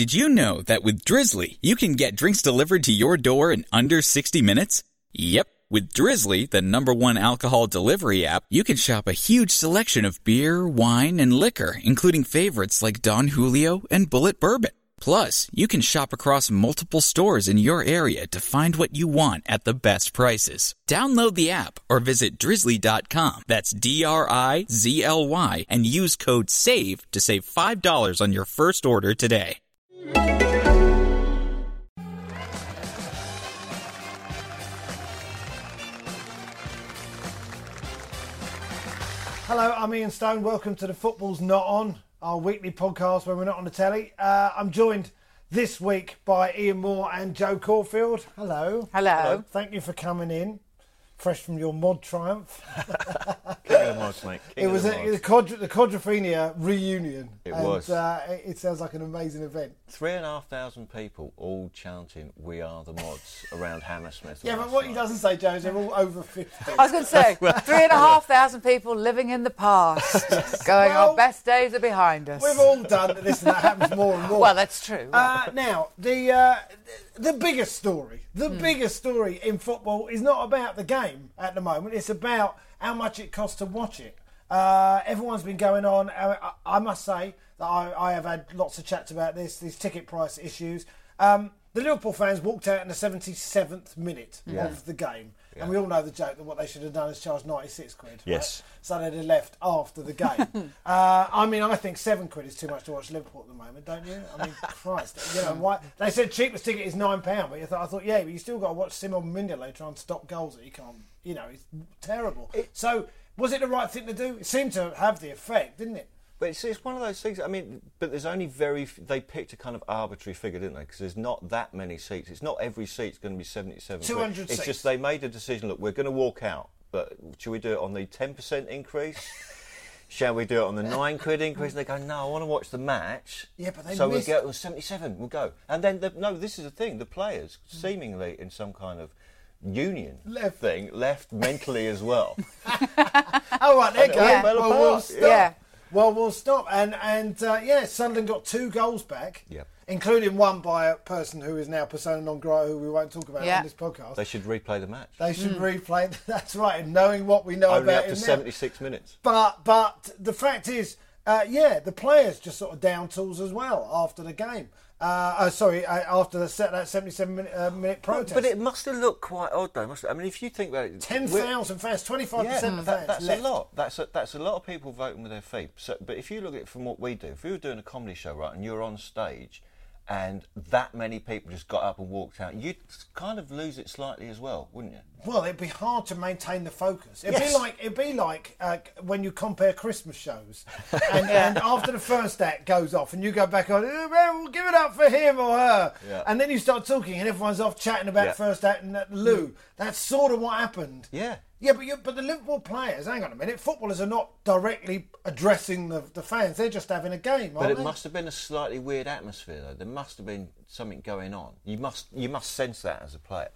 Did you know that with Drizly, you can get drinks delivered to your door in under 60 minutes? Yep. With Drizly, the number one alcohol delivery app, you can shop a huge selection of beer, wine, and liquor, including favorites like Don Julio and Bulleit Bourbon. Plus, you can shop across multiple stores in your area to find what you want at the best prices. Download the app or visit drizly.com. That's D R I Z L Y and use code SAVE to save $5 on your first order today. Hello, I'm Ian Stone. Welcome to the Football's Not On, our weekly podcast when we're not on the telly. Uh, I'm joined this week by Ian Moore and Jo Caulfield. Hello. Hello. Thank you for coming in, fresh from your mod triumph. King of the mods, mate. King it of was the a, mods. the, Quadra, the Quadrophenia reunion. It and, was. Uh, it, it sounds like an amazing event. Three and a half thousand people all chanting "We are the mods" around Hammersmith. Yeah, but last what he doesn't say, Jo, is they're all over 50. I was going to say, three and a half thousand people living in the past, going, Well- our best days are behind us. We've all done this and that happens more and more. well, that's true. Uh, now, the uh, the biggest story, the Hmm. biggest story in football is not about the game at the moment. It's about how much it costs to watch it. Uh, everyone's been going on. Uh, I, I must say that I, I have had lots of chats about this, these ticket price issues. Um, the Liverpool fans walked out in the 77th minute of the game. And we all know the joke that what they should have done is charge 96 quid. right? Yes. So they'd have left after the game. uh, I mean, I think seven quid is too much to watch Liverpool at the moment, don't you? I mean, Christ, you know why? They said cheapest ticket is nine pound, but you thought, I thought, yeah, but you still got to watch Simon Mignolet try and stop goals that he can't. You know, it's terrible. so was it the right thing to do? It seemed to have the effect, didn't it? But it's, it's one of those things. I mean, but there's only very. f- They picked a kind of arbitrary figure, didn't they? Because there's not that many seats. It's not every seat's going to be 77. quid. 200 It's seats. just they made a decision. Look, we're going to walk out, but should we do it on the 10% increase? Shall we do it on the nine quid increase? They go, no, I want to watch the match. Yeah, but they so missed- we'll go on 77. We'll go, and then the, no, this is the thing. The players, hmm. seemingly in some kind of union Left. thing, left mentally as well. Oh, right, there you go. Yeah. Well, we'll apart. stop. Yeah. Well, we'll stop. And and uh, yeah, Sunderland got two goals back, Yep. including one by a person who is now persona non grata, who we won't talk about Yeah. on this podcast. they should replay the match. They should replay. That's right. And knowing what we know Only about up to 76 minutes. But but the fact is, uh, yeah, the players just sort of down tools as well after the game. Uh, oh, sorry, uh, after the set that seventy-seven minute, uh, minute protest. But it must have looked quite odd, though. Must it? I mean, if you think about it, ten fans, twenty-five Yeah, percent of that, that's left. a lot. That's a, that's a lot of people voting with their feet. So, but if you look at it from what we do, if we were doing a comedy show, right, and you were on stage, and that many people just got up and walked out, you'd kind of lose it slightly as well, wouldn't you? Well, it'd be hard to maintain the focus. It'd Yes. be like it'd be like uh, when you compare Christmas shows, and, and after the first act goes off, and you go back on, "Oh, well, we'll give it up for him or her, Yeah. and then you start talking, and everyone's off chatting about Yeah. the first act and that Lou. That's sort of what happened. Yeah. Yeah, but you, but the Liverpool players, hang on a minute, footballers are not directly addressing the, the fans. They're just having a game, But it they? must have been a slightly weird atmosphere, though. There must have been something going on. You must you must sense that as a player.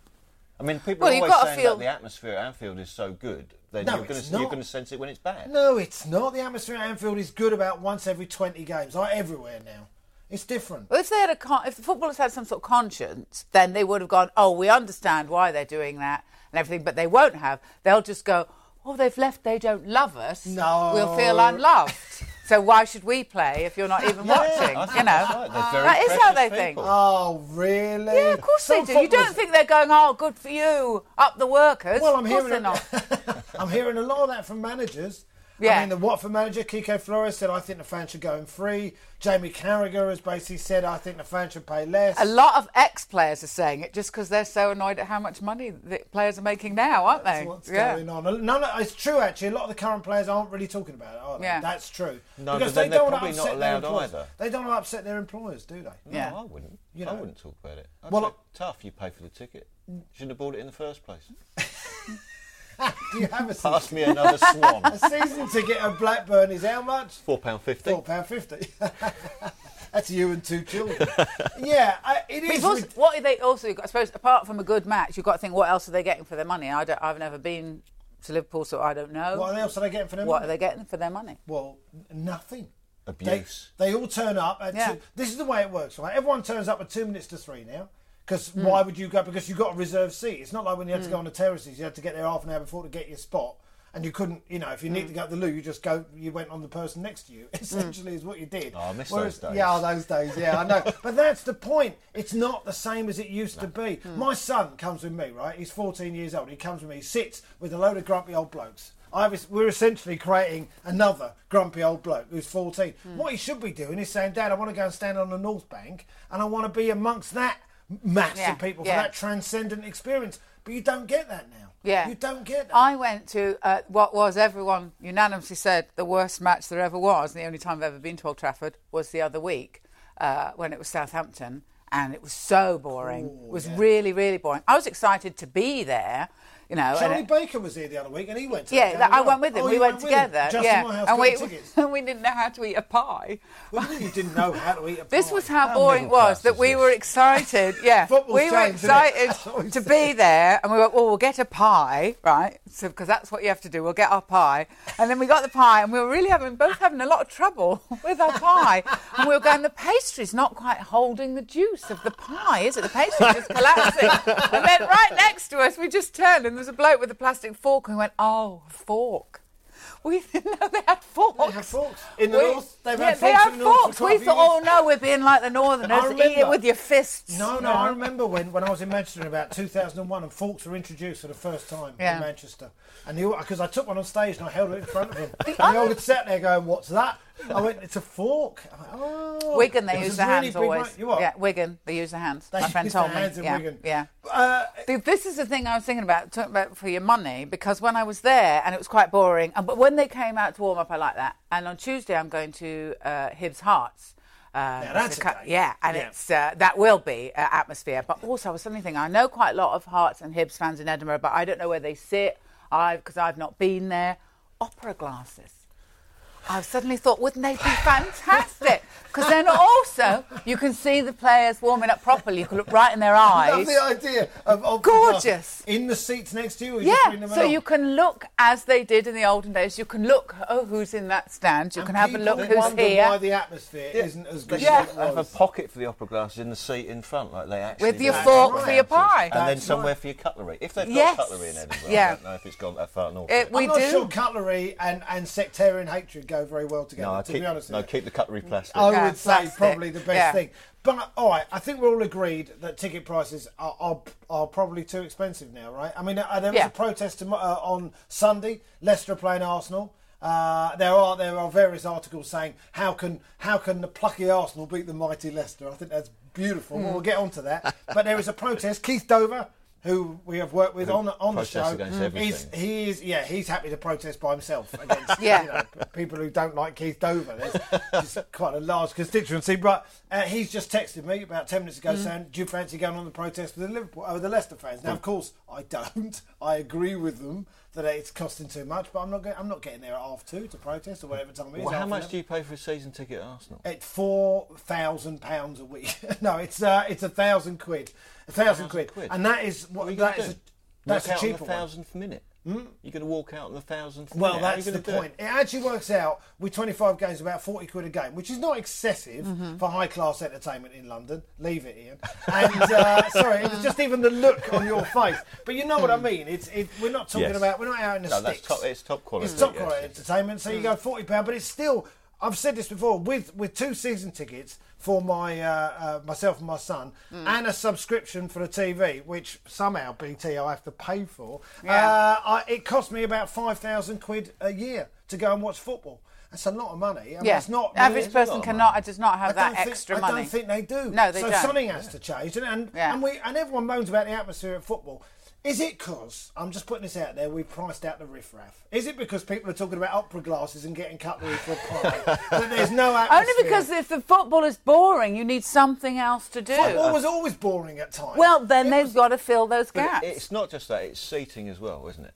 I mean, people Well, are always got saying feel- that the atmosphere at Anfield is so good. Then No, you're going to going to sense it when it's bad. No, it's not. The atmosphere at Anfield is good about once every 20 games, like everywhere now. It's different. Well, if they had a con- if the footballers had some sort of conscience, then they would have gone, "Oh, we understand why they're doing that and everything," but they won't have. They'll just go, "Oh, they've left. They don't love us. No. we'll feel unloved. so why should we play if you're not even watching? I you know, that's right. That is how precious they think. Oh, really? Yeah, of course Some they do. You don't footballers- think they're going, "Oh, good for you, up the workers." Well, I'm of hearing they're it- not. I'm hearing a lot of that from managers. I mean, the Watford manager, Quique Flores, said, I think the fans should go in free. Jamie Carragher has basically said, I think the fans should pay less. A lot of ex-players are saying it just because they're so annoyed at how much money the players are making now, aren't That's they? what's yeah. going on. None of, it's true, actually. A lot of the current players aren't really talking about it, are they? Yeah. That's true. No, because but then they don't they're want to probably not upset their allowed employers. either. They don't want to upset their employers, do they? No, Yeah. I wouldn't. You know? I wouldn't talk about it. I'd Well, say, tough. You pay for the ticket. You Shouldn't have bought it in the first place. Do you have a season, Pass me another swan. a season ticket at Blackburn is how much? Four pound fifty. Four pound fifty. That's you and two children. yeah, I, it But is. it's also, rid- what are they also? I suppose apart from a good match, you've got to think what else are they getting for their money. I don't, I've never been to Liverpool, so I don't know. What else are they getting for their What money? are they getting for their money? Well, nothing. Abuse. They, they all turn up. At Yeah. two, this is the way it works, right? Everyone turns up at two minutes to three now. Because Hmm. why would you go? Because you've got a reserved seat. It's not like when you had to Mm. go on the terraces. You had to get there half an hour before to get your spot. And you couldn't, you know, if you Mm. need to go to the loo, you just go, you went on the person next to you, essentially, is what you did. Oh, I miss Whereas- those days. Yeah, oh, those days, yeah, I know. but that's the point. It's not the same as it used to be. Mm. My son comes with me, right? He's 14 years old. He comes with me, he sits with a load of grumpy old blokes. I've, we're essentially creating another grumpy old bloke who's 14. Hmm. What he should be doing is saying, Dad, I want to go and stand on the North Bank and I want to be amongst that mass Yeah, of people yeah. for that transcendent experience. But you don't get that now. Yeah. You don't get that. I went to uh, what was everyone unanimously said the worst match there ever was, and the only time I've ever been to Old Trafford was the other week uh, when it was Southampton, and it was so boring. it was really, really boring. I was excited to be there, you know. Charlie Baker was here the other week and he went to yeah, that I well. went with him. Oh, we went, with him? together. Justin yeah, and we tickets. and we didn't know how to eat a pie. Do you didn't know how to eat a pie. This pie? was how How boring it was that we were excited. Yeah, we were changed, isn't it? excited to be there, and we were, well, we'll get a pie, right? So because that's what you have to do. We'll get our pie, and then we got the pie, and we were really having both having a lot of trouble with our pie, and we were going. The pastry's not quite holding the juice of the pie, is it? The pastry's just collapsing. and then right next to us, we just turned, and there was a bloke with a plastic fork, and we went, "Oh, fork." We didn't know they had forks. They have forks. In the We- north, they've yeah, had they forks the forks. We thought, oh no, we're being like the Northerners. Eat it with your fists. No, no, I remember when, when I was in Manchester in about 2001 and forks were introduced for the first time Yeah. in Manchester. And because I took one on stage and I held it in front of him. and other- they all sat there going, What's that? I went, It's a fork. Went, oh. Wigan, they use the really hands always. what? Yeah, Wigan, they use the hands. They My friend told me. yeah, yeah. Uh, This is the thing I was thinking about, talking about for your money, because when I was there and it was quite boring, and, but when they came out to warm up, I like that. And on Tuesday, I'm going to uh, Hibs Hearts. Uh, Yeah, that's a cu- yeah, and Yeah. it's uh, that will be uh, atmosphere. But also, I was suddenly thinking, I know quite a lot of Hearts and Hibs fans in Edinburgh, but I don't know where they sit. I because I've not been there. Opera glasses. I suddenly thought, wouldn't they be fantastic? Because then also you can see the players warming up properly. You can look right in their eyes. I love the idea of, of Gorgeous. in the seats next to you. Or you just bring Yeah, them so you can look as they did in the olden days. You can look, oh, who's in that stand? You And can have a look who's wonder here. Why the atmosphere isn't as good Yeah. as it Have a pocket for the opera glasses in the seat in front, like they actually With your fork right. for your pie. and then somewhere right. for your cutlery. If they've got Yes. cutlery in Edinburgh, Yeah. I don't know if it's gone that far north. It- we I'm not do. sure cutlery and, and sectarian hatred go very well together. no, I to keep, be honest no, with keep the cutlery plastic. I Yeah, would say plastic. probably the best Yeah. thing. But all right, I think we're all agreed that ticket prices are, are, are probably too expensive now, right? I mean, uh, there was Yeah. a protest tomo- uh, on Sunday. Leicester playing Arsenal. Uh, there are there are various articles saying how can how can the plucky Arsenal beat the mighty Leicester? I think that's beautiful. Hmm. We'll get onto that. but there is a protest. Keith Dover, who we have worked with on on the show, against is he is yeah he's happy to protest by himself against Yeah. you know, people who don't like Keith Dover. There's just quite a large constituency. But uh, he's just texted me about ten minutes ago saying, "Do you fancy going on the protest with the Liverpool, uh, with the Leicester fans?" Now, of course, I don't. I agree with them that it's costing too much, but I'm not. Going, I'm not getting there at half two to protest or whatever time it is. Well, how much eleven. do you pay for a season ticket at Arsenal? It's four thousand pounds a week. no, it's uh, it's a thousand quid. A thousand quid. quid. and that is What what that is. A, that's a on cheaper one. Hmm? Thousandth. You're going to walk out on the thousandth Well, minute. That's the point. it? It? actually works out with 25 games about 40 quid a game, which is not excessive Mm-hmm. for high class entertainment in London. Leave it, Ian. And uh, sorry, it was just even the look on your face. But you know what I mean. It's it, we're not talking Yes. about we're not out in the No, that's sticks. top. It's top quality. It's top yes, quality yes. entertainment. So you go forty pound, but it's still. I've said this before with with two season tickets for my uh, uh, myself and my son, Mm. and a subscription for the TV, which somehow BT I have to pay for. Yeah. Uh, I, it cost me about five thousand quid a year to go and watch football. That's a lot of money. I mean, Yeah, it's not average it's a lot person cannot does not have that think- extra money. I don't think they do. No, they so don't. So something has to change, and and, Yeah. and we and everyone moans about the atmosphere at football. Is it because I'm just putting this out there? We've priced out the riffraff. Is it because people are talking about opera glasses and getting cutlery for a pie that there's no atmosphere? Only because if the football is boring, you need something else to do. football was always boring at times. well, then It they've was- got to fill those But gaps. it- it's not just that; it's seating as well, isn't it?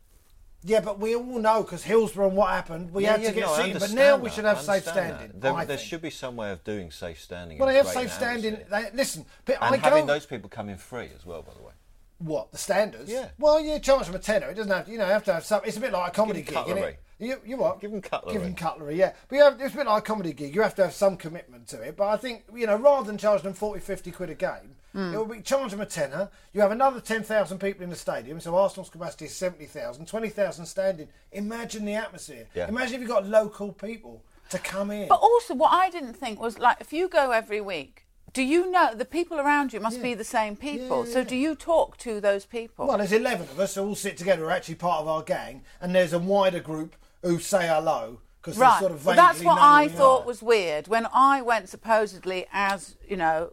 yeah, but we all know because Hillsborough and what happened, we Yeah, had yeah, to get no, I seating. But understand now we that, should I have safe understand standing. There, I there think. should be some way of doing safe standing. Well, and they have creating safe standing. atmosphere. They, listen, but and I having go. those people come in free as well, by the way. What the standards? Yeah. Well, you charge them a tenner. It doesn't have to. You know, you have to have some. It's a bit like a comedy Give gig, 'em isn't cutlery. it? You, you what? Give 'em cutlery. Give them cutlery, yeah. But you have, it's a bit like a comedy gig. You have to have some commitment to it. But I think you know, rather than charging them 40, 50 quid a game, Hmm. it will be charge them a tenner. You have another ten thousand people in the stadium. So Arsenal's capacity is 70,000, 20,000 standing. Imagine the atmosphere. Yeah. Imagine if you've got local people to come in. But also, what I didn't think was like if you go every week, do you know the people around you must Yeah. be the same people? Yeah, So do you talk to those people? Well, there's 11 of us who all sit together, who are actually part of our gang, and there's a wider group who say hello because right. sort of well, that's what I thought are. was weird when I went supposedly as you know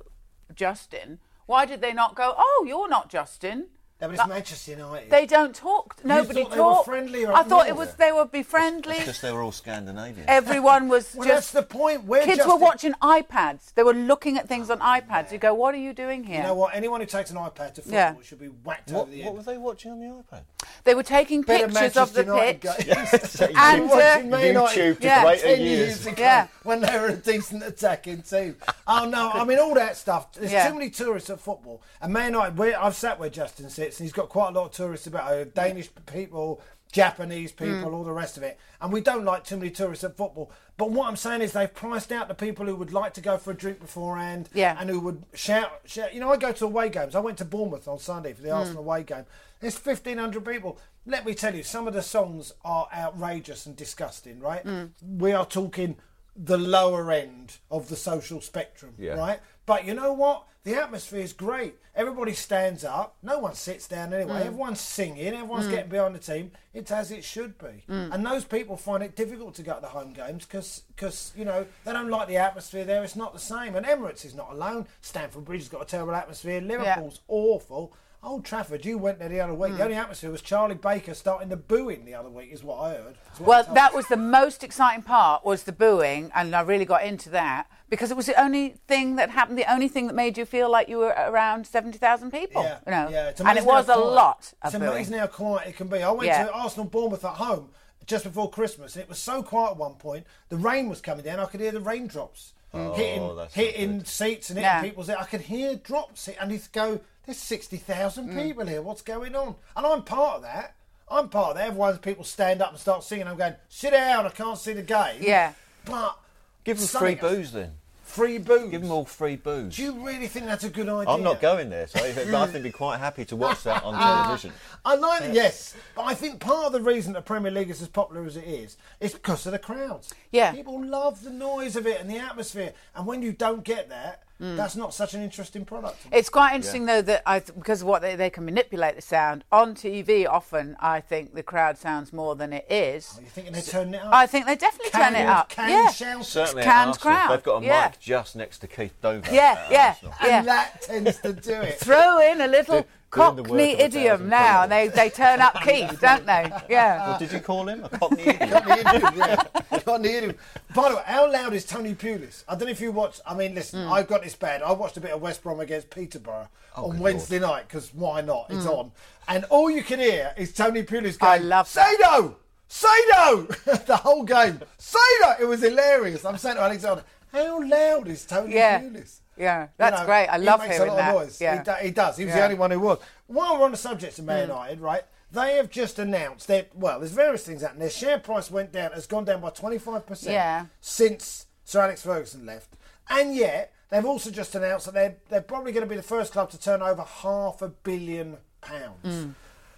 Justin. Why did they not go? Oh, you're not Justin. Yeah, but it's Like, Manchester United. They don't talk. Nobody thought they were talked. friendlier I up thought it was they would be friendly. Because they were all Scandinavian. Everyone was well, that's just. the point. We're Kids just were watching iPads. They were looking at things on iPads. You go, what are you doing here? You know what? Anyone who takes an iPad to football Yeah. should be whacked what, over the head. what were they watching on the iPad? They were taking Better pictures of the Manchester pitch. United. And, uh, Watching YouTube to Yeah. greater 10 years. years ago Yeah. when they were a decent attacking team. Oh no, I mean all that stuff. There's Yeah. too many tourists at football. And Man United, I've sat where Justin sits, and he's got quite a lot of tourists about uh, Danish people, Japanese people, Mm. all the rest of it. And we don't like too many tourists at football. But what I'm saying is they've priced out the people who would like to go for a drink beforehand, Yeah. and who would shout, shout. You know, I go to away games. I went to Bournemouth on Sunday for the Mm. Arsenal away game. There's 1,500 people. Let me tell you, some of the songs are outrageous and disgusting, right? Mm. We are talking the lower end of the social spectrum, Yeah. right? But you know what? The atmosphere is great. Everybody stands up. No one sits down anyway. Mm. Everyone's singing. Everyone's getting behind the team. It's as it should be. Mm. And those people find it difficult to go to the home games because, you know, they don't like the atmosphere there. It's not the same. And Emirates is not alone. Stamford Bridge has got a terrible atmosphere. Liverpool's awful. Old Trafford, you went there the other week. The Mm. only atmosphere was Charlie Baker starting the booing the other week, is what I heard. What Well, that was the most exciting part was the booing, and I really got into that because it was the only thing that happened, the only thing that made you feel like you were around seventy thousand people. Yeah, you know, yeah. And it was a quiet- lot It's of amazing booing. how quiet it can be. I went Yeah. to Arsenal Bournemouth at home just before Christmas, and it was so quiet at one point. The rain was coming down. I could hear the raindrops hitting Oh, that's not hitting seats and hitting Yeah. people's. I could hear drops, and you go, "There's sixty thousand Mm. people here. What's going on?" And I'm part of that. I'm part of that. Everyone's people stand up and start singing. I'm going, "Sit down. I can't see the game." Yeah. But Give them free booze then. Free booze. Give them all free booze. Do you really think that's a good idea? I'm not going there, so I think I'd be quite happy to watch that on television. I like it, yes, but I think part of the reason the Premier League is as popular as it is is because of the crowds. Yeah. people love the noise of it and the atmosphere, and when you don't get that, Mm. that's not such an interesting product. It's quite interesting though that I because of what they, they can manipulate the sound on TV. Often, I think the crowd sounds more than it is. Are you thinking they're turning it up? I think they definitely Can turn it up. can yeah, shout it? Certainly at canned Arsenal, crowd. they've got a Yeah. mic just next to Keith Dover. Yeah, at yeah. And that tends to do it. Throw in a little Do- the Cockney idiom now, and they, they turn up Keith, don't they? Yeah. What did you call him? A Cockney idiot? Can't hear him, yeah. Can't hear him. By the way, how loud is Tony Pulis? I don't know if you watch. I mean, listen, Hmm. I've got this bad. I watched a bit of West Brom against Peterborough Oh, on good Wednesday night because why not? It's on, and all you can hear is Tony Pulis going, I love Say that. Say no. the whole game. Say no! It was hilarious. I'm saying to Alexander, how loud is Tony Yeah. Pulis? Yeah, You that's know, great. I love he makes hearing a lot that. Of noise. Yeah. He, do- he does. He was the Yeah. Mm. only one who was. While we're on the subject of Man United, right? They have just announced that. Well, there's various things happening. Their share price went down. Has gone down by 25 percent. Yeah. Since Sir Alex Ferguson left, and yet they've also just announced that they're they're probably going to be the first club to turn over half a billion pounds. Mm.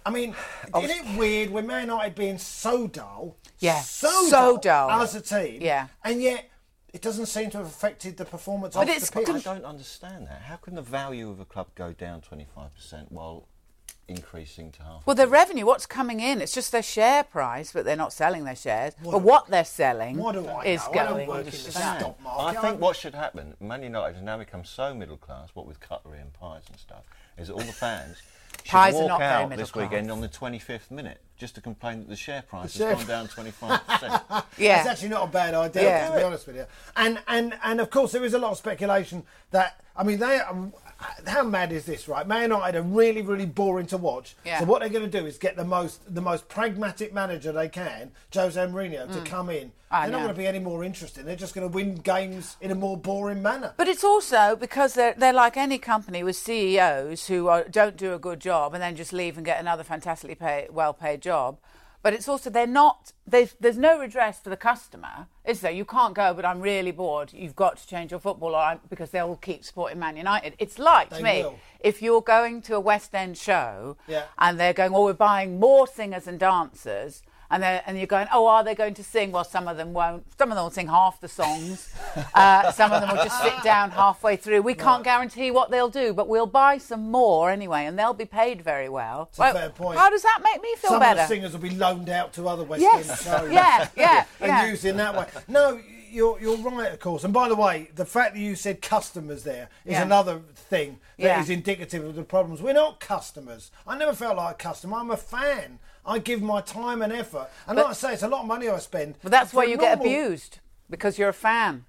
I mean, isn't it weird when Man United being so dull? Yeah, So, so dull, dull. as a team. Yeah. And yet. It doesn't seem to have affected the performance But of it's the pitch. I don't understand that. How can the value of a club go down 25% while increasing to half? Well, their revenue, what's coming in? It's just their share price, but they're not selling their shares. but what they're selling What do I is know? I don't going. work understand. I think what should happen, Man United has now become so middle class, what with cutlery and pies and stuff, is that all the fans should Pies are walk not out middle this weekend on the 25th minute just to complain that the share price share has gone down 25%. Yeah. It's actually not a bad idea, Yeah. to be honest with you. And and and of course, there is a lot of speculation that I mean, they um, how mad is this, right? Man United are really, really boring to watch. Yeah. So what they're going to do is get the most, the most pragmatic manager they can, Jose Mourinho, to come in. Mm. I they're not going to be any more interesting. They're just going to win games in a more boring manner. But it's also because they're, they're like any company with CEOs who are, don't do a good job and then just leave and get another fantastically pay, well paid job. But it's also, they're not, there's, there's no redress for the customer, is there? You can't go, but I'm really bored. You've got to change your football or I'm, because they'll keep supporting Man United. It's like They me. will. If you're going to a West End show Yeah. and they're going, oh, we're buying more singers and dancers. And, they're- and you're going, oh, are they going to sing? Well, some of them won't. Some of them will sing half the songs. Uh, some of them will just sit down halfway through. We can't guarantee what they'll do, but we'll buy some more anyway, and they'll be paid very well. a fair point. How does that make me feel Some better? of the singers will be loaned out to other West Yes. End shows. Yeah, yeah, and yeah. used in that way. No, you're you're right, of course. And by the way, the fact that you said customers there is Yeah. another thing that is Yeah. indicative of the problems. We're not customers. I never felt like a customer. I'm a fan. I give my time and effort, and But- like I say, it's a lot of money I spend. But that's For why a you get abused because you're a fan.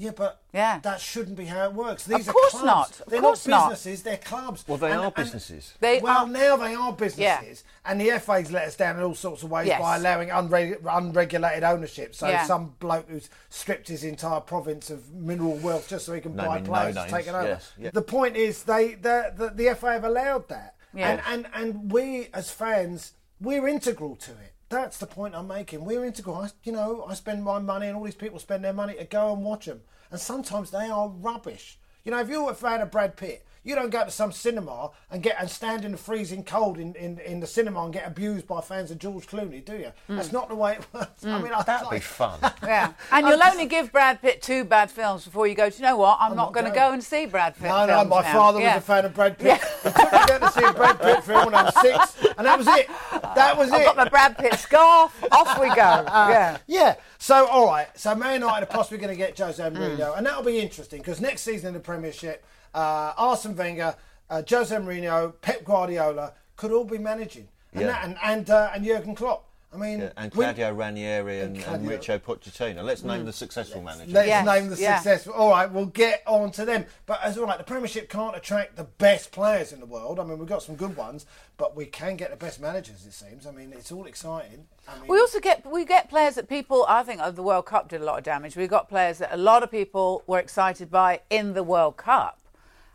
Yeah, but Yeah. that shouldn't be how it works. These Of are course clubs. not. Of They're course not not. businesses. They're clubs. Well, they And- are and- businesses. They well, are. now they are businesses, and the FA's let us down in all sorts of ways Yes. by allowing unre- unregulated ownership. So Yeah. some bloke who's stripped his entire province of mineral wealth just so he can buy Naming no players names, taken over. yes, yeah. The point is, they the, the, the FA have allowed that, Yeah. and, and and we as fans, we're integral to it. That's the point I'm making. We're integral. I, you know, I spend my money, and all these people spend their money to go and watch them, and sometimes they are rubbish. You know, if you're a fan of Brad Pitt, you don't go to some cinema and get and stand in the freezing cold in, in, in the cinema and get abused by fans of George Clooney, do you? Mm. That's not the way it works. I mean, I That'd be fun. Yeah, and you'll only give Brad Pitt two bad films before you go. Do you know what? I'm, not, not going to going. go and see Brad Pitt. No, no, my now. father Yeah. was a fan of Brad Pitt. He took me down to see a Brad Pitt film when I was six, and that was it. That was I've it. got my Brad Pitt scarf. Off we go. yeah. Yeah. So, all right. So, Man United are possibly going to get Jose. Mourinho, and that'll be interesting because next season in the Premiership, uh, Arsene Wenger, uh, Jose Mourinho, Pep Guardiola could all be managing, and Yeah. that, and and, uh, and Jurgen Klopp. I mean, Yeah, and we- Claudio Ranieri and, and, Claudio- Richo Pochettino. Let's name the successful managers. Let's Yes, name the yeah. successful. All right, we'll get on to them. But as well, like the Premiership can't attract the best players in the world. I mean, we've got some good ones, but we can get the best managers. It seems. I mean, it's all exciting. I mean, We also get we get players that people I think of the World Cup did a lot of damage. We got players that a lot of people were excited by in the World Cup.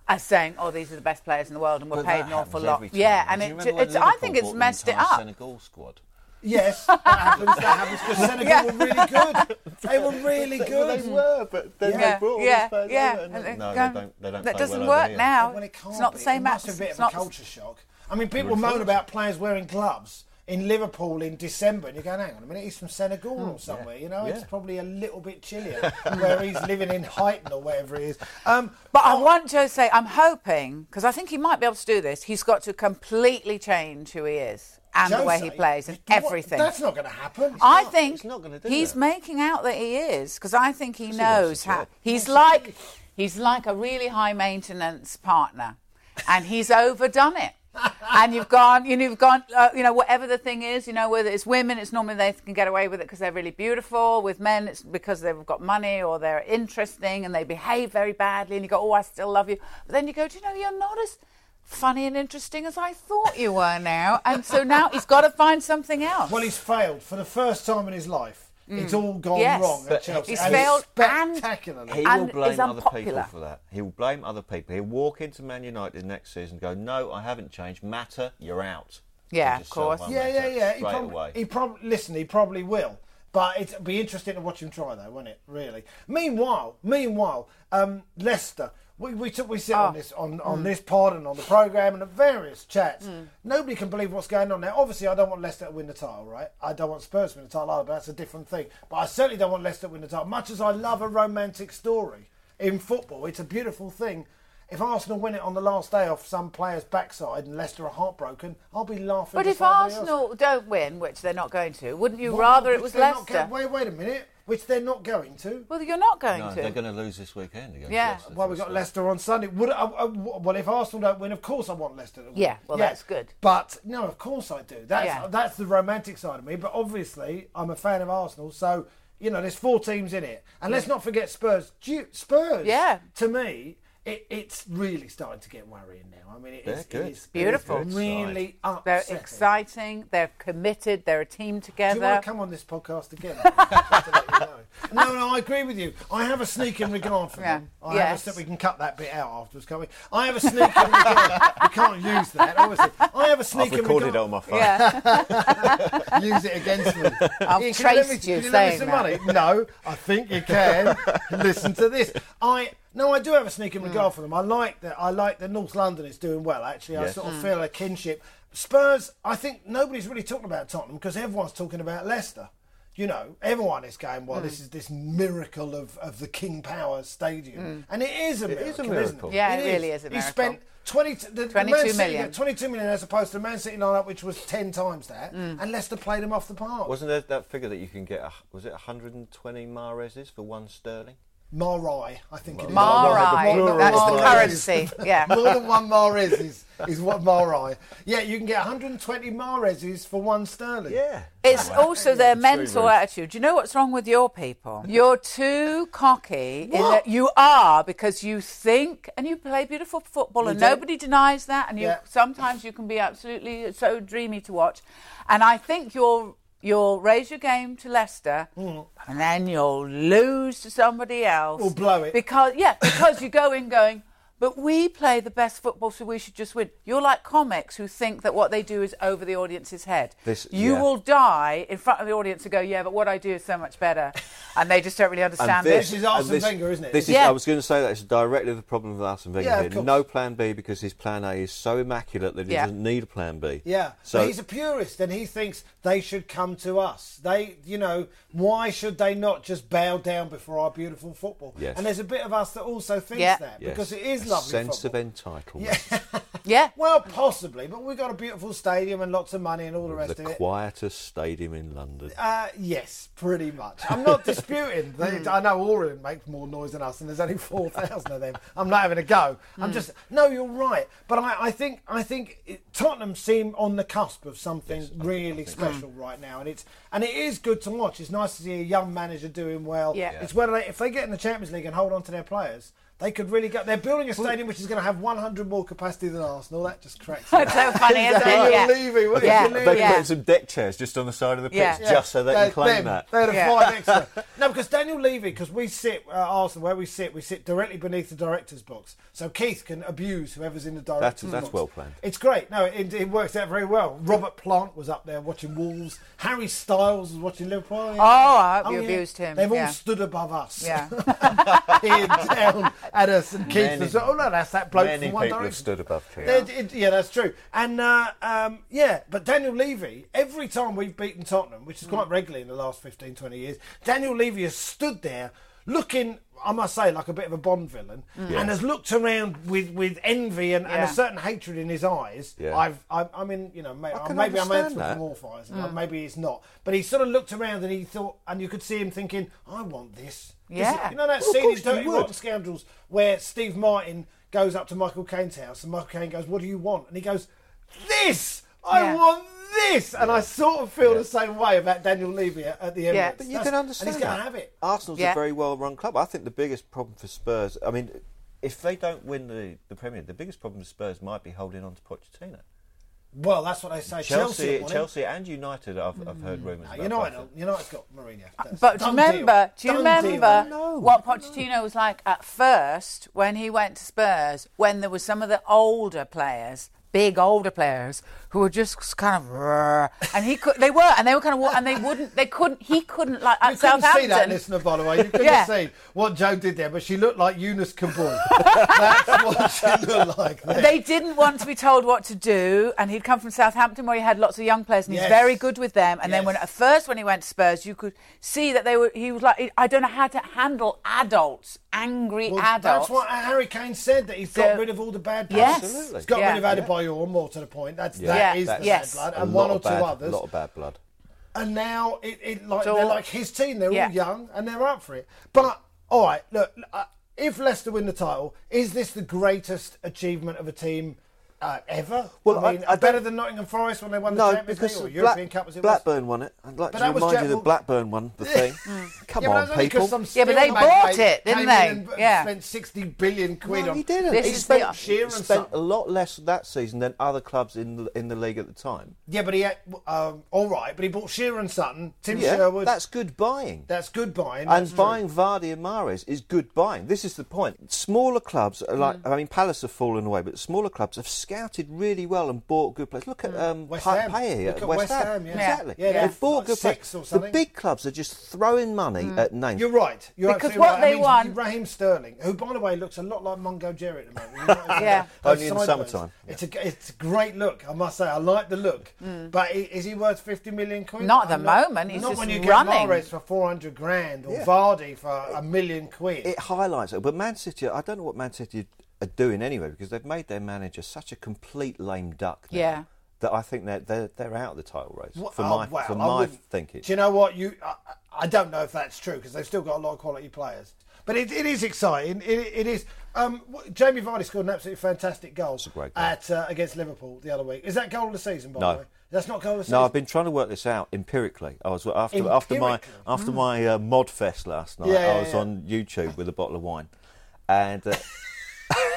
As saying, oh, these are the best players in the world, and we're But paid an awful lot. time. Yeah, and it, it's. I think it's bought the messed it entire up. Senegal squad. yes, that happens. That happens because Senegal Yeah. were really good. They were really Well, good. they were, but then Yeah, they brought all yeah, these players yeah. over and And they- they No, they don't. They don't that play doesn't well work now. Well, it can't it's not be. the same It must atmosphere. have been a It's bit of a culture shock. I mean, people moan about players wearing gloves in Liverpool in December, and you're going, hang on a minute, he's from Senegal or somewhere. You know, it's probably a little bit chillier where he's living in Huyton or wherever he is. Um, But I want to say, I'm hoping because I think he might be able to do this. He's got to completely change who he is and the way he plays and what- everything. That's not going to happen. I not- think he's not gonna do he's that. making out that he is because I think he knows the how. He's like he's like a really high maintenance partner, and he's overdone it. And you've gone, you know, you've gone, uh, you know, whatever the thing is, you know, whether it's women, it's normally they can get away with it because they're really beautiful. With men, it's because they've got money or they're interesting and they behave very badly. And you go, oh, I still love you. But then you go, do you know, you're not as funny and interesting as I thought you were now. And so now he's got to find something else. Well, he's failed for the first time in his life. It's all gone Mm. Yes. wrong at But Chelsea. he's and failed and- spectacularly. He And will blame other people unpopular. for that. He will blame other people. He'll walk into Man United next season and go, No, I haven't changed. Matter, you're out. Yeah, And just of course. one Yeah, Matter yeah, yeah. He Straight probably, away. he probably listen. He probably will, but it'd be interesting to watch him try, though, wouldn't it? Really. Meanwhile, meanwhile, um, Leicester. We, we took we sit on this on, on Mm. this pod and on the program and at various chats. Nobody can believe what's going on now. Obviously, I don't want Leicester to win the title, right? I don't want Spurs to win the title either, but that's a different thing. But I certainly don't want Leicester to win the title. Much as I love a romantic story in football, it's a beautiful thing. If Arsenal win it on the last day off some player's backside and Leicester are heartbroken, I'll be laughing. But if everybody else. Arsenal don't win, which they're not going to, wouldn't you Well, rather it was not Leicester? go- wait, wait a minute. Which they're not going to. well, you're not going No, to. they're going to lose this weekend against Yeah. Leicester. Well, we've got uh, Leicester on Sunday. Would uh, uh, I, I- well, if Arsenal don't win, of course I want Leicester to win. Yeah, well, that's good. But no, of course I do. That's Yeah. that's the romantic side of me. But obviously, I'm a fan of Arsenal, so you know, there's four teams in it, and let's not forget Spurs. Spurs, Yeah. to me, it, it's really starting to get worrying now. I mean, it Yeah, is, good. it is Beautiful. it is really They're exciting. They're committed. They're a team Do you together. want to come on this podcast again? Just to let you know. No, no, I agree with you. I have a sneaking regard for Yeah. them. I Yes. have a, we can cut that bit out afterwards, can't we? I have a sneaking regard. We can't use that, obviously. I have a I've sneaking recorded regard. it on my phone. yeah. use it against me. I've Ian, can traced let me, you can you lend me some that. money? No, I think you can. Listen to this. I no, I do have a sneaking Hmm. regard for them. I like that. I like that North London is doing well. Actually, I sort of Hmm. feel a kinship. Spurs. I think nobody's really talking about Tottenham because everyone's talking about Leicester. You know, everyone is going, well, Hmm. this is this miracle of, of the King Power Stadium. And it is a miracle. is a isn't miracle. it? Hmm. Yeah, it really is a He spent 20, the, the 22 City million. 22 million as opposed to Man City lineup, which was 10 times that. Hmm. And Leicester played them off the park. Wasn't there that figure that you can get? A, was it 120 Mahrezes for one sterling? Marai, I think it is. Marai. More than That's one the currency. Yeah. More than one Mahrez is, is what Marai. Yeah, you can get 120 Mahrezes for one sterling. Yeah, It's also their mental attitude. Do you know what's wrong with your people? You're too cocky What? you are because you think and you play beautiful football, and do. nobody denies that. And you Yeah. sometimes you can be absolutely so dreamy to watch. And I think you'll you'll raise your game to Leicester, mm. and then you'll lose to somebody else Or blow it. because yeah, because you go in going. But we play the best football, so we should just win. You're like comics who think that what they do is over the audience's head. This- you yeah. will die in front of the audience and go, yeah, but what I do is so much better. And they just don't really understand this it. is Arsene and this- Wenger, isn't it? This is, Yeah. I was going to say that it's directly the problem with Arsene Wenger Yeah, of here. course. No plan B because his plan A is so immaculate that he Yeah. doesn't need a plan B. Yeah, So but he's a purist and he thinks they should come to us. They, you know, why should they not just bow down before our beautiful football? Yes. And there's a bit of us that also thinks Yeah. that yes, because it is a lovely sense football. of entitlement. Yeah. yeah. Well, possibly, but we've got a beautiful stadium and lots of money and all the rest the of it. The quietest stadium in London. Uh, yes, pretty much. I'm not disputing. They, Hmm. I know Orient makes more noise than us, and there's only four thousand of them. I'm not having a go. I'm Hmm. just no. You're right, but I, I think I think it, Tottenham seem on the cusp of something really special right now, and it's and it is good to watch. It's nice to see a young manager doing well. Yeah. Yeah. It's whether they, if they get in the Champions League and hold on to their players. They could really go. They're building a stadium which is going to have 100 more capacity than Arsenal. That just cracks. me It's so funny, isn't it? Daniel Yeah. Levy, what Yeah. is They're Yeah. putting some deck chairs just on the side of the pitch Yeah. just so they They- can claim them. that. They had a Yeah. five extra. No, because Daniel Levy, because we sit, uh, Arsenal, where we sit, we sit directly beneath the director's box. So Keith can abuse whoever's in the director's box. that's well planned. It's great. No, it, it works out very well. Robert Plant was up there watching Wolves. Harry Styles was watching Liverpool. Oh, I hope you yeah. abused him. They've yeah. all stood above us. Yeah. down at us. And Keith Many- was, oh no, that's that bloke Many from One people have Direction. stood above Keith. It- it- yeah, that's true. And uh, um, yeah, but Daniel Levy, every time we've beaten Tottenham, which is quite regularly in the last 15, 20 years, Daniel Levy has stood there looking, I must say, like a bit of a Bond villain, and has looked around with, with envy and, and a certain hatred in his eyes. Yeah. I've, I, I mean, you know, may, can maybe I'm anthropomorphising, like, maybe he's not. But he sort of looked around and he thought, and you could see him thinking, I want this. This is- Yeah. You know that Well, scene in Dirty. Rotten Scoundrels where Steve Martin goes up to Michael Caine's house and Michael Caine goes, What do you want? And he goes, This! I Yeah. want this! And I sort of feel the same way about Daniel Levy at, at the Emirates. Yeah. But you That's- can understand And he's going that. to have it. Arsenal's Yeah. a very well-run club. I think the biggest problem for Spurs, I mean, if they don't win the, the Premier, the biggest problem for Spurs might be holding on to Pochettino. Well, that's what they say. Chelsea, Chelsea, want him. Chelsea, and United, I've, I've heard mm. rumours. No, about United, both. United's got Mourinho. Uh, that's But do you done deal. remember? Do you Done deal. remember what Pochettino was like at first when he went to Spurs? When there were some of the older players, big older players, who were just kind of, and he could. They were, and they were kind of, and they wouldn't. They couldn't. He couldn't like at You couldn't Southampton. see that, listener, by the way. You couldn't Yeah. see what Jo did there, but she looked like Eunice Cabool That's what she looked like there. They didn't want to be told what to do, and he'd come from Southampton where he had lots of young players, and he's Yes. very good with them. And then when at first when he went to Spurs, you could see that they were. He was like, I don't know how to handle adults, angry Well, adults. That's what Harry Kane said that he's got So- rid of all the bad players Yes. He's got Yeah. rid of Adebayor, more to the point. That's Yeah. that Yeah. is the Yes. bad blood, and one or of two bad, others. A lot of bad blood. And now it, it like So- they're like his team. They're Yeah. all young and they're up for it. But all right, look, uh, if Leicester win the title, is this the greatest achievement of a team Uh, ever? Well, I mean, I- I better than Nottingham Forest when they won the No, Champions because League or Black- European Cup as it Blackburn won it. I'd like But to remind Jack you that Blackburn won the thing. Come Yeah, on, that's only 'cause people. Yeah, but they steel bought magnate it, didn't they? Yeah. spent 60 billion quid No, on he didn't. This he spent, the- he spent a lot less that season than other clubs in the, in the league at the time. Yeah, but he had, um, all right, but he bought Shearer and Sutton, Tim Yeah, Sherwood. that's good buying. that's good buying. And that's buying Vardy and Mahrez is good buying. This is the point. Smaller clubs, are like Mm. I mean, Palace have fallen away, but smaller clubs have scouted really well and bought good players. Look at um, Mm. West Pa- Ham. Payet Look at at West, West Ham. Ham, yeah. Exactly. Yeah, they've they've bought like good six players. or The something. Mm. big clubs are just throwing money at names. You're right. You're Because what right. they I mean, want- Raheem Sterling, who by the way looks a lot like Mungo Jerry at the moment. You know what I'm saying? Yeah. Those Only in the sideburns. summertime. It's a it's a great look. I must say, I like the look. But is he worth 50 million quid? Mm. Not at the not- moment, he's not just when you running. get Mahrez for 400 grand or Yeah. Vardy for a million quid. it highlights it. But Man City, I don't know what Man City are doing anyway because they've made their manager such a complete lame duck. Now, Yeah. That I think they're they're, they're out of the title race Wha- for oh, my wow, for my wouldn't- thinking. Do you know what you? I, I don't know if that's true because they've still got a lot of quality players. But it, it is exciting. It, it is. Um, Jamie Vardy scored an absolutely fantastic goal, a great goal. at uh, against Liverpool the other week. Is that goal of the season? By No. the way, that's not goal of the season. No, I've been trying to work this out empirically. I was after after my Empirically? after my uh, mod fest last night. Yeah, yeah, I was yeah. on YouTube with a bottle of wine, and uh,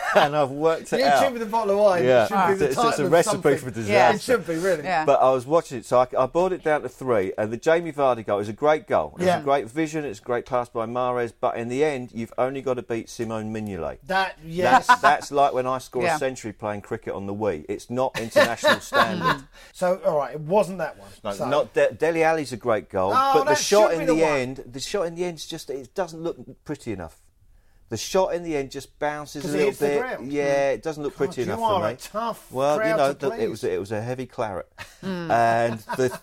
and I've worked it YouTube out. with a bottle of wine. Yeah, should be the it's, it's a recipe something. for disaster. Yeah. It should be really. Yeah. But I was watching it, so I, I brought it down to three, and the Jamie Vardy goal is a great goal. It's Yeah. a great vision, it's a great pass by Mahrez, but in the end, you've only got to beat Simone Mignolet. That yes. That's, that's like when I score Yeah. a century playing cricket on the Wii. It's not international standard. so all right, it wasn't that one. No, So- not De- Dele Alli's a great goal, Oh, but the shot in the, the end, the shot in the end is just it doesn't look pretty enough. The shot in the end just bounces a little hits the bit. ground. Yeah, it doesn't look God, pretty you enough are for a me. tough well, crowd you know, the, it was it was a heavy claret, Hmm. and the,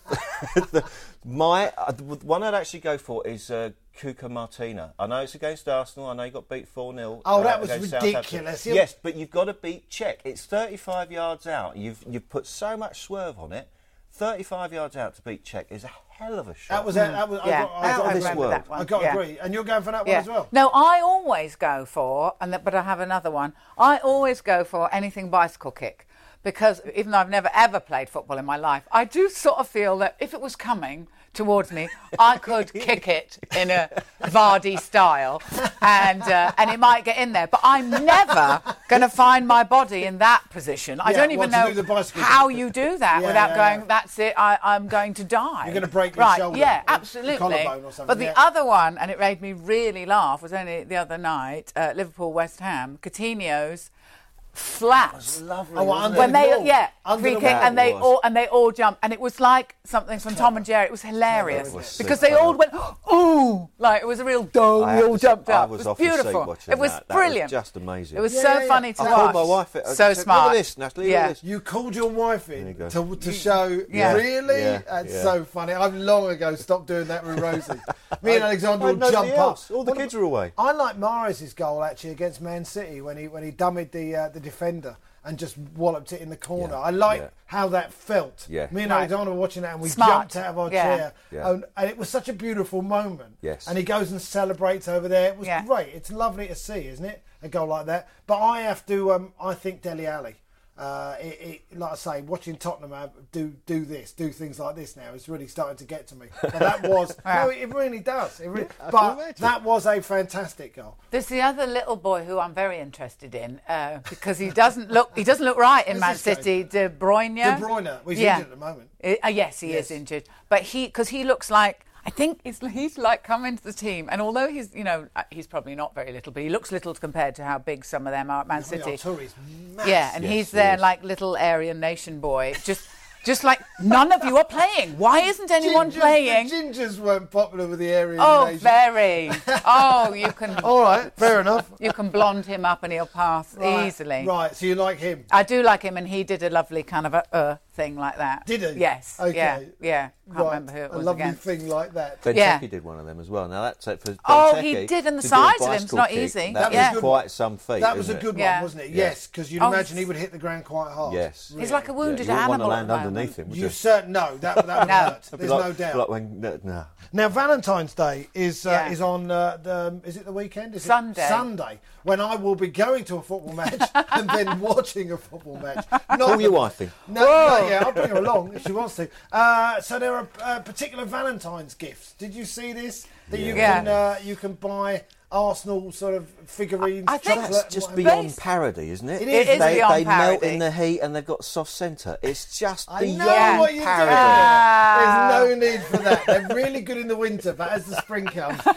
the my uh, the one I'd actually go for is uh, Cuco Martina. I know it's against Arsenal. I know you got beat four 0 Oh, that was ridiculous. You- Yes, but you've got to beat Cech. It's 35 yards out. You've you've put so much swerve on it. 35 yards out to beat Cech is a hell of a shot. That was it. That was. I Yeah, got, I Out got, of I this remember world. that one. I got to yeah. agree, and you're going for that one as well. No, I always go for, and th- but I have another one. I always go for anything bicycle kick because even though I've never ever played football in my life, I do sort of feel that if it was coming towards me, I could kick it in a Vardy style, and uh, and it might get in there. But I'm never going to find my body in that position. I Yeah, don't even to know do the bicycle how you do that Yeah, without yeah, going. yeah. That's it. I, I'm going to die. You're gonna break your right? shoulder Yeah, absolutely. collarbone or something, But the yeah. other one, and it made me really laugh, was only the other night, uh, Liverpool West Ham, Coutinho's flat. lovely. Oh, wasn't under it? When the they ball. yeah Under free the kick and they was. all and they all jumped and it was like something from Tom and Jerry. It was hilarious It was because so they all went ooh like it was a real dome. We all to say, jumped I up. was it off was the seat beautiful. watching It was that. That was brilliant. just amazing. It was Yeah, so yeah, yeah. funny to I watch. called my wife. I so said, smart. Look at this, Natalie. Look Yeah. at this. You called your wife in you go. to, to show. Yeah. Really? Yeah, That's yeah. so funny. I've long ago stopped doing that with Rosie. Me and Alexander I will had jump nobody else. up. All the What kids about- are away. I like Mahrez' goal actually against Man City when he when he dummied the uh, the defender and just walloped it in the corner. Yeah, I like yeah. how that felt. Yeah. Me and Right. Alexander were watching that and we Smart. jumped out of our Yeah. chair. Yeah. And, and it was such a beautiful moment. Yes. And he goes and celebrates over there. It was Yeah. great. It's lovely to see, isn't it? A goal like that. But I have to. Um, I think Dele Alli. Uh, it, it, like I say, watching Tottenham have, do do this, do things like this now, it's really starting to get to me. But that was no, it really does. It really, I can but that was a fantastic goal. There's the other little boy who I'm very interested in uh, because he doesn't look he doesn't look right in Man this guy? City. De Bruyne. De Bruyne, well, he's Yeah. injured at the moment. Uh, yes, he Yes. is injured, but he because he looks like I think he's, he's like come into the team, and although he's you know uh, he's probably not very little, but he looks little compared to how big some of them are at Man City. Arturi's massive. Yeah, and Yes, he's he there is. like little Aryan nation boy, just just like none of you are playing. Why isn't anyone Gingers- playing? The gingers weren't popular with the area. Oh, nation. very. Oh, you can All right, fair enough. you can blonde him up and he'll pass Right, easily. Right, so you like him? I do like him, and he did a lovely kind of a uh thing like that. Did he? Yes. Okay. Yeah. Yeah. Can't Right, remember who it a was lovely again. thing like that. Benteke Yeah. did one of them as well. Now that's it for Oh, Benteke he did, and the to do a size of him's bicycle not kick, easy. That That was was quite some feat. That was a good it? Yeah. one, wasn't it? Yeah. Yes, because you'd Oh, imagine he would hit the ground quite hard. Yes. He's like a Yeah, wounded you wouldn't want to land at underneath him, would You you? certain no that that would No. hurt. There's like- no doubt. Like when, no, no. Now Valentine's Day is uh, Yeah. is on uh, the is it the weekend? Is Sunday. Sunday when I will be going to a football match and then watching a football match. Not Call your the- wife in. No, no, yeah, I'll bring her along if she wants to. Uh, so there are uh, particular Valentine's gifts. Did you see this? That you can uh, you can buy Arsenal sort of figurines. I think That's just beyond Base- parody, isn't it? It is. It is they, beyond they melt in the heat and they've got soft centre. It's just I beyond know what you're parody. doing. There's no need for that. They're really good in the winter, but as the spring comes, they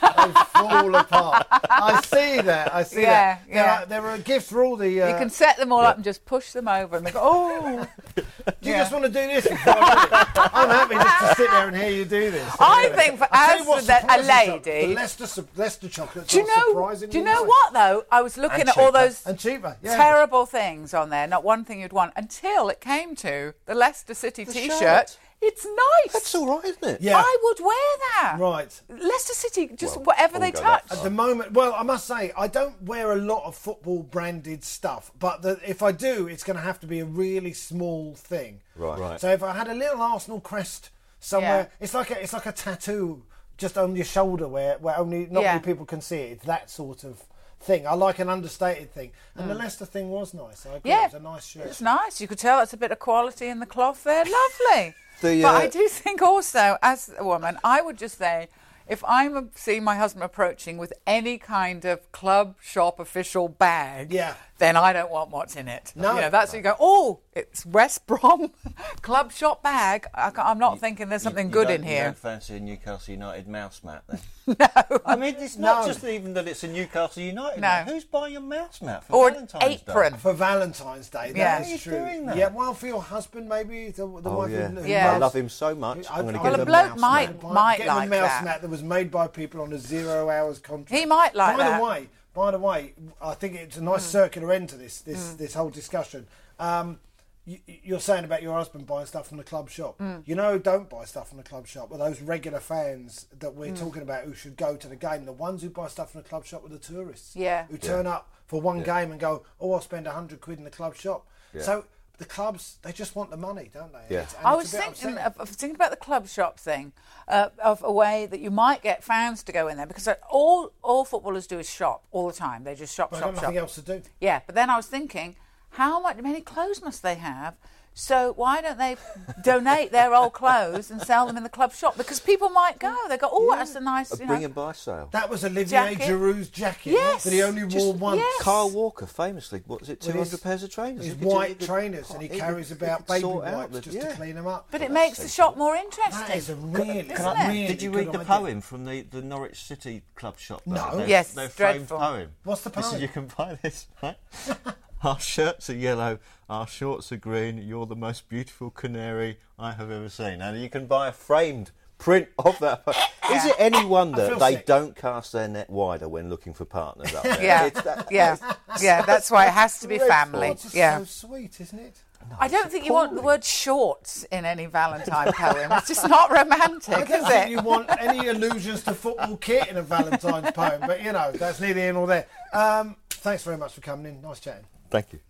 fall apart. I see that. I see Yeah, that. There, yeah. are, there are gifts for all the. Uh, You can set them all up and just push them over, and they go, "Oh." do you yeah. just want to do this? I I'm happy just to sit there and hear you do this. I think for you a lady. the Leicester, Leicester chocolates Do you know? surprisingly Do you know nice. What though? I was looking And at all those And cheaper. Yeah. terrible things on there. Not one thing you'd want until it came to the Leicester City The T-shirt. shirt. It's nice. That's all right, isn't it? Yeah. I would wear that. Right. Leicester City, just Well, whatever they wouldn't go that touch. At the moment, well, I must say, I don't wear a lot of football branded stuff, but the, if I do, it's going to have to be a really small thing. Right. Right. So if I had a little Arsenal crest somewhere, Yeah. it's like a, it's like a tattoo just on your shoulder where, where only not Yeah. many people can see it. It's that sort of thing. I like an understated thing, and the Leicester thing was nice. I agree. Mm. Yeah, it was a nice shirt. It's nice. You could tell it's a bit of quality in the cloth there. Lovely. The, but uh, I do think also, as a woman, I would just say, if I'm seeing my husband approaching with any kind of club shop official bag, Yeah. Then I don't want what's in it. No. You know, that's what you go, oh, it's West Brom club shop bag. I am not thinking there's something you good don't- in You here. don't fancy a Newcastle United mouse mat then? no. I mean, it's not No. just even that it's a Newcastle United No. mat. Who's buying a mouse mat for Or an Valentine's apron. Day? For Valentine's Day, Yeah. that Why is are you true. doing that? Yeah, well, for your husband, maybe the, the Oh, wife yeah. who- who Yeah. I love him so much. I- I'm going to Well, give a him bloke mouse might- mat. Might get like a mouse that. mat that was made by people on a zero hours contract. He might like by that. the way, by the way, I think it's a nice mm. circular end to this this mm. this whole discussion. Um, you, you're saying about your husband buying stuff from the club shop. Mm. You know, who don't buy stuff from the club shop are those regular fans that we're talking about who should go to the game. The ones who buy stuff from the club shop are the tourists. Yeah. Who turn up for one game and go, oh, I'll spend hundred quid in the club shop. So the clubs, they just want the money, don't they? Yeah. I was thinking upsetting. of, of thinking about the club shop thing, uh, of a way that you might get fans to go in there because all all footballers do is shop all the time. They just shop, But shop, shop. nothing else to do. Yeah, but then I was thinking, how much many clothes must they have? So why don't they donate their old clothes and sell them in the club shop? Because people might go. They go, oh, that's a nice, A you bring know. and buy sale. That was Olivier Jacket. Giroud's jacket Yes, that he only just- wore once. yes. Kyle Walker, famously, what was it, 200 his- pairs of trainers? His He do- white he trainers, and oh, he oh, carries could- about he could baby sort out wipes the- just yeah. to clean them up. But it makes the shop more interesting. That is a really, Isn't good- it? really Did you read the idea. poem from the, the Norwich City Club shop? No. Their, Yes, their it's framed dreadful. poem. What's the This is- poem? you can buy this, right? our shirts are yellow, our shorts are green. You're the most beautiful canary I have ever seen. And you can buy a framed print of that. Is it any wonder they sick. don't cast their net wider when looking for partners up there? yeah, that- yeah, yeah. That's why it has to be family. Yeah. so sweet, isn't it? I don't think you want the word shorts in any Valentine poem. It's just not romantic, I don't is think it? you want any allusions to football kit in a Valentine's poem, but you know, that's neither here nor there. Um, thanks very much for coming in. Nice chatting. Thank you.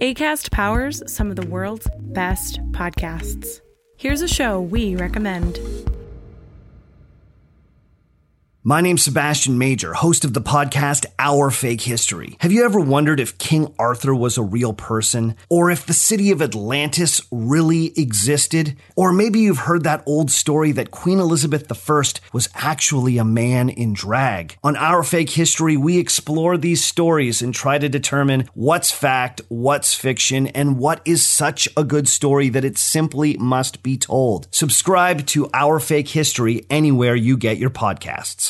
ACAST powers some of the world's best podcasts. Here's a show we recommend. My name's Sebastian Major, host of the podcast Our Fake History. Have you ever wondered if King Arthur was a real person? Or if the city of Atlantis really existed? Or maybe you've heard that old story that Queen Elizabeth I was actually a man in drag. On Our Fake History, we explore these stories and try to determine what's fact, what's fiction, and what is such a good story that it simply must be told. Subscribe to Our Fake History anywhere you get your podcasts.